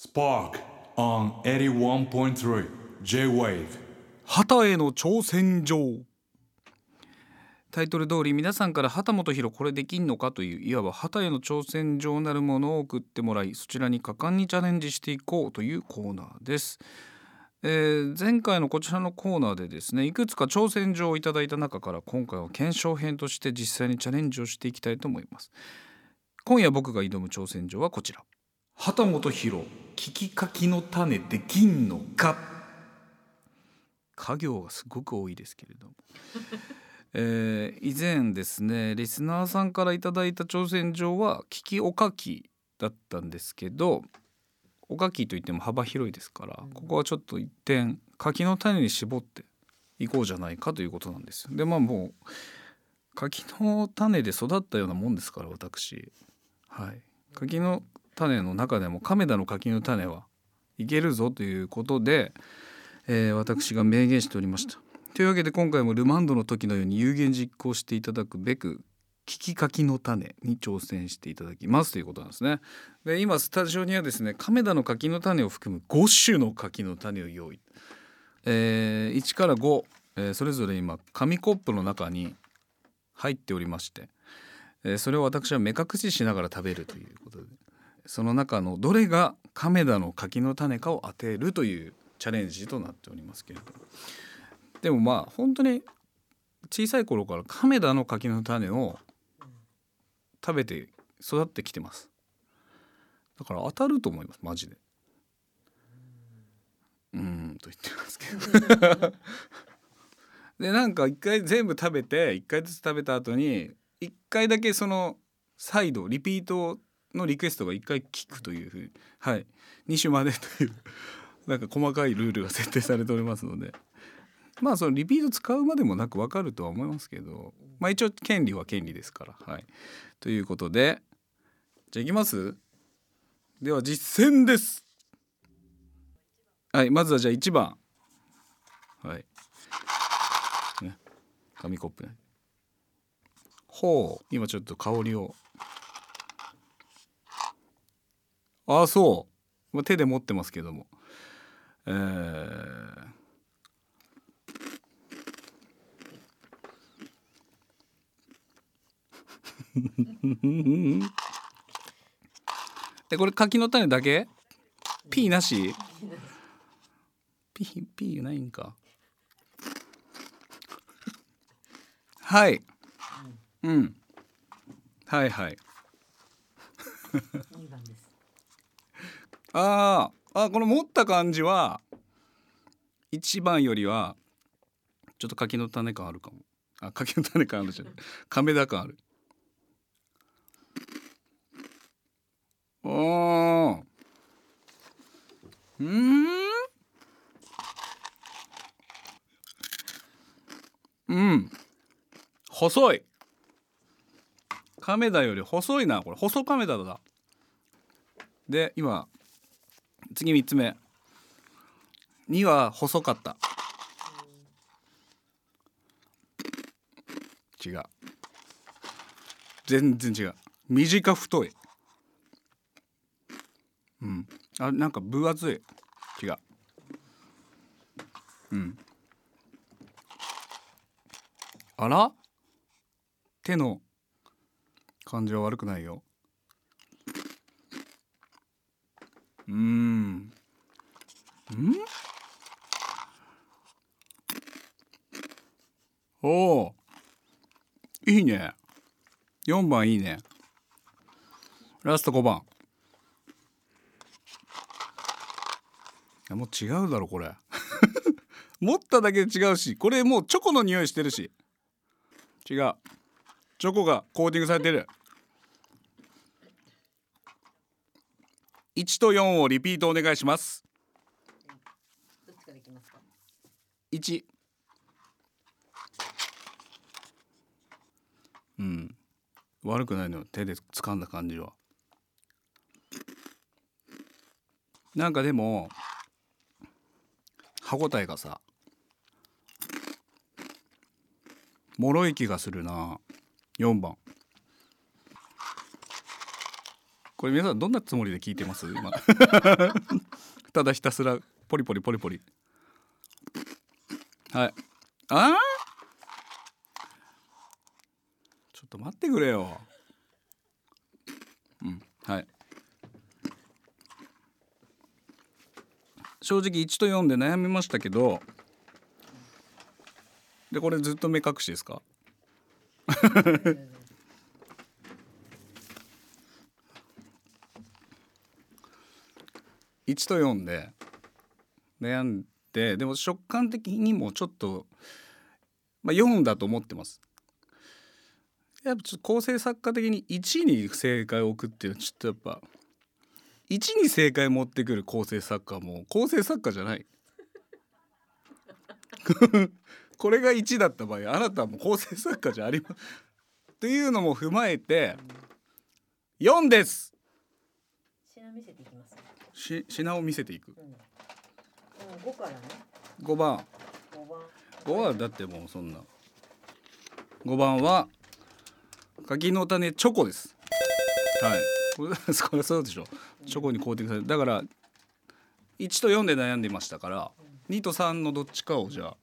Spark on 81.3 J-Wave. 旗への挑戦状。タイトル通り皆さんから旗本博これできんのかといういわば旗への挑戦状なるものを送ってもらいそちらに果敢にチャレンジしていこうというコーナーです、えー前回のこちらのコーナーでですねいくつか挑戦状をいただいた中から今回は検証編として実際にチャレンジをしていきたいと思います。今夜僕が挑む挑戦状はこちら。旗本博聞きかきの種できんのか家業がすごく多いですけれども、えー以前ですねリスナーさんからいただいた挑戦状は聞きおかきだったんですけどおかきといっても幅広いですからここはちょっと一点柿の種に絞っていこうじゃないかということなんですよ。でまあもう柿の種で育ったようなもんですから私。はい。柿の種の中でも亀田の柿の種はいけるぞということで、えー私が明言しておりました。というわけで今回もルマンドの時のように有言実行していただくべく聞きかきの種に挑戦していただきますということなんですね。で今スタジオにはですね亀田の柿の種を含む5種の柿の種を用意、えー1から5、えーそれぞれ今紙コップの中に入っておりまして、えーそれを私は目隠ししながら食べるということでその中のどれが亀田の柿の種かを当てるというチャレンジとなっておりますけれどでもまあ本当に小さい頃から亀田の柿の種を食べて育ってきてます。だから当たると思いますマジで。うんと言ってますけど。でなんか一回全部食べて一回ずつ食べた後に一回だけその再度リピートをのリクエストが一回聞くというふうにはい。2種までという なんか細かいルールが設定されておりますので。まあそのリピート使うまでもなくわかるとは思いますけどまあ一応権利は権利ですからはい。ということでじゃあいきます？では実践です。はいまずはじゃあ1番。はい。ね紙コップね。ほう。今ちょっと香りをああそう。まあ手で持ってますけども。えー。でこれ柿の種だけ？ピーなし？ピーピーないんか。はい。うん。はいはい。二番です。あーあこの持った感じは1番よりはちょっと柿の種感あるかも。あ柿の種感あるじゃん亀田感ある。おー。うん。うん。細い。亀田より細いなこれ。細亀田だで今次3つ目。2は細かった。違う。全然違う。短太い。うん。あなんか分厚い。違う。うん。あら？手の感じは悪くないよ。うーん。ん？おお。いいね。4番いいね。ラスト5番。いやもう違うだろこれ。持っただけで違うし、これもうチョコの匂いしてるし。違う。チョコがコーティングされてる。1と4をリピートお願いします。どっちからいきますか？1うん。悪くないのよ。手で掴んだ感じは。なんかでも歯ごたえがさ脆い気がするな。4番これ皆さんどんなつもりで聞いてます？今。ただひたすらポリポリポリポリ。はい。あー？ちょっと待ってくれよ。うんはい。正直1と4で悩みましたけどでこれずっと目隠しですか？1と4で悩んででも食感的にもちょっと、まあ、4だと思ってます。やっぱちょっと構成作家的に1に正解を置くっていうのはちょっとやっぱ1に正解持ってくる構成作家も構成作家じゃない。これが1だった場合あなたはもう構成作家じゃありまっていうのも踏まえて4です。見せていきます。し品を見せていく。うん。うん、五からね。5番。五番。5はだってもうそんな。5番は柿の種チョコです。はい。こ れこれそうでしょ。チョコにコーティングされてだから1と4で悩んでましたから2と3のどっちかをじゃあ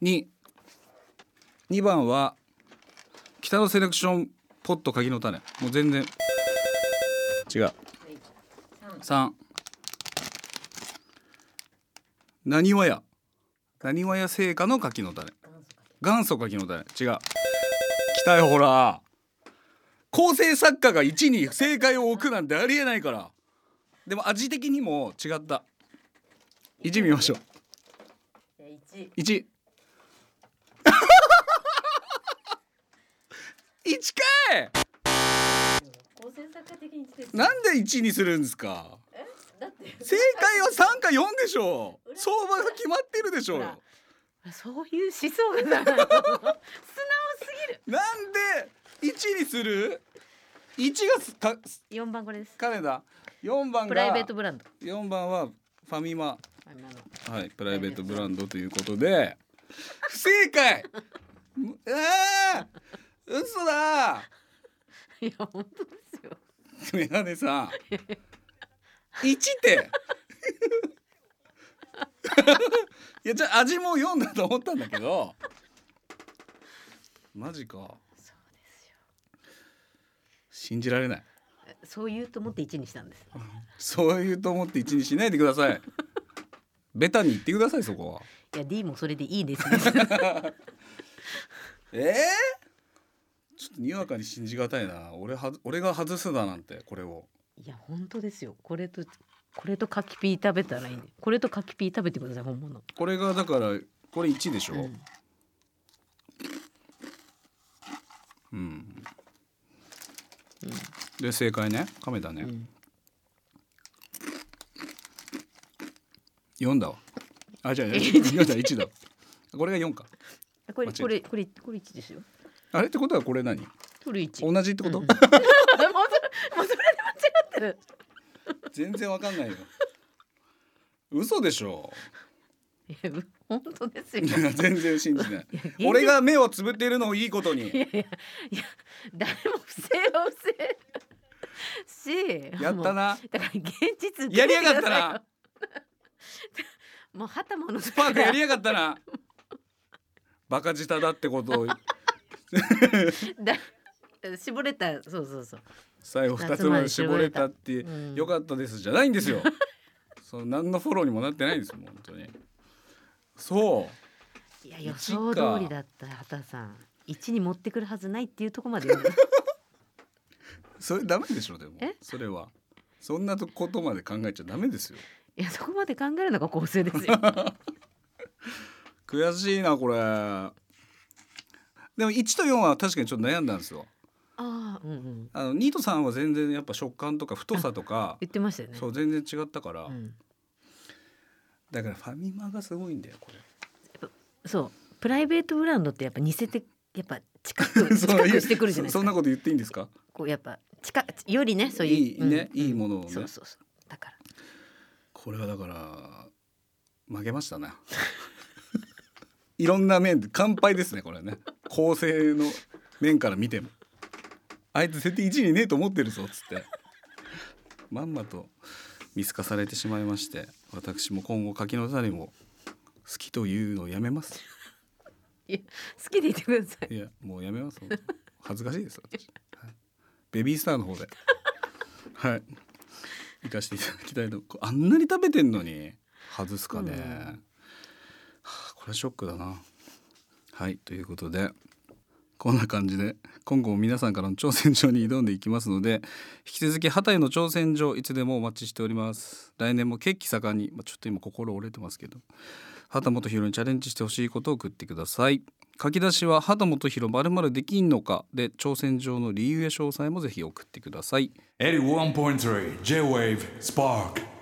二。22番は北のセレクションポット柿の種。もう全然。違う。はい。三。3なにわや？なにわや製菓の柿の種。元祖柿の種。違う。来たよほら。構成作家が1に正解を置くなんてありえないから。でも味的にも違った。1見ましょう。じゃあ一。1 1 かい構成作家的に。なんで1にするんですか？正解は3か4でしょう。相場が決まってるでしょうよ。そういう思想がさ。素直すぎる。なんで1にする？1がすか四番これです。金田。4番がプライベートブランド。4番はファミマ。はいプライベートブランドということで。不正解。えー、嘘だいや本当ですよ。メガネさん。1っていやじゃあ味も4だと思ったんだけど。マジか。そうですよ。信じられない。そう言うと思って一にしたんです。そういうと思って1にしないでください。ベタに言ってくださいそこは。いや D もそれでいいです。えー、にわかに信じがたいな。俺は俺が外すだなんてこれを。いや本当ですよ。これとこれと柿ピー食べたらいい。これと柿ピー食べてください本物。これがだからこれ1でしょ？うん。うん、で正解ね。亀だね、うん。4だわ。あじゃあ4だ1だ。わこれが4か。これこれこれこれ一ですよ。あれってことはこれ何？これ一。同じってこと、もうそれもうそれで間違ってる。全然わかんないよ。嘘でしょ。いやう本当ですよ。いや全然信じない。俺が目をつぶっているのをいいことに。いやいやいや誰も不正は不正しやったな。だから現実やりやがったな。もう旗ものスパークやりやがったな。バカ舌だってことをだ絞れたそうそうそう。最後2つまで絞れたってうん。よかったですじゃないんですよ。その何のフォローにもなってないんですもん本当に。そう。いや予一想か通りだった畑さん。一に持ってくるはずないっていうところまで それダメでしょでも。え？それは。そんなことまで考えちゃダメですよ。いやそこまで考えるのが構成ですよ。悔しいなこれでも1と4は確かにちょっと悩んだんですよ。ああうんうん。あの2と3は全然やっぱ食感とか太さとか言ってましたよね。そう全然違ったから、うん、だからファミマがすごいんだよこれ。そう。プライベートブランドってやっぱ似せてやっぱ近く そう近くしてくるじゃないですか。そそんなこと言っていいんですか？こうやっぱ近よりねそういういいねうん。いいものをね。そうそうそう。だから。これはだから負けましたね。いろんな面で乾杯ですねこれね構成の面から見ても。あいつ絶対1にねえと思ってるぞっつって。まんまと見透かされてしまいまして私も今後柿の種も好きというのをやめます。いや好きでいてください。いやもうやめます恥ずかしいです私、はい、ベビースターの方で。はい。行かせていただきたいと。あんなに食べてんのに外すかね、うん。はあ、これはショックだな。はいということでこんな感じで今後も皆さんからの挑戦状に挑んでいきますので引き続き旗への挑戦状いつでもお待ちしております。来年も血気盛んに、まあ、ちょっと今心折れてますけど畑本博にチャレンジしてほしいことを送ってください。書き出しは畑本博まるまるできんのかで挑戦状の理由や詳細もぜひ送ってください。81.3 J-Wave Spark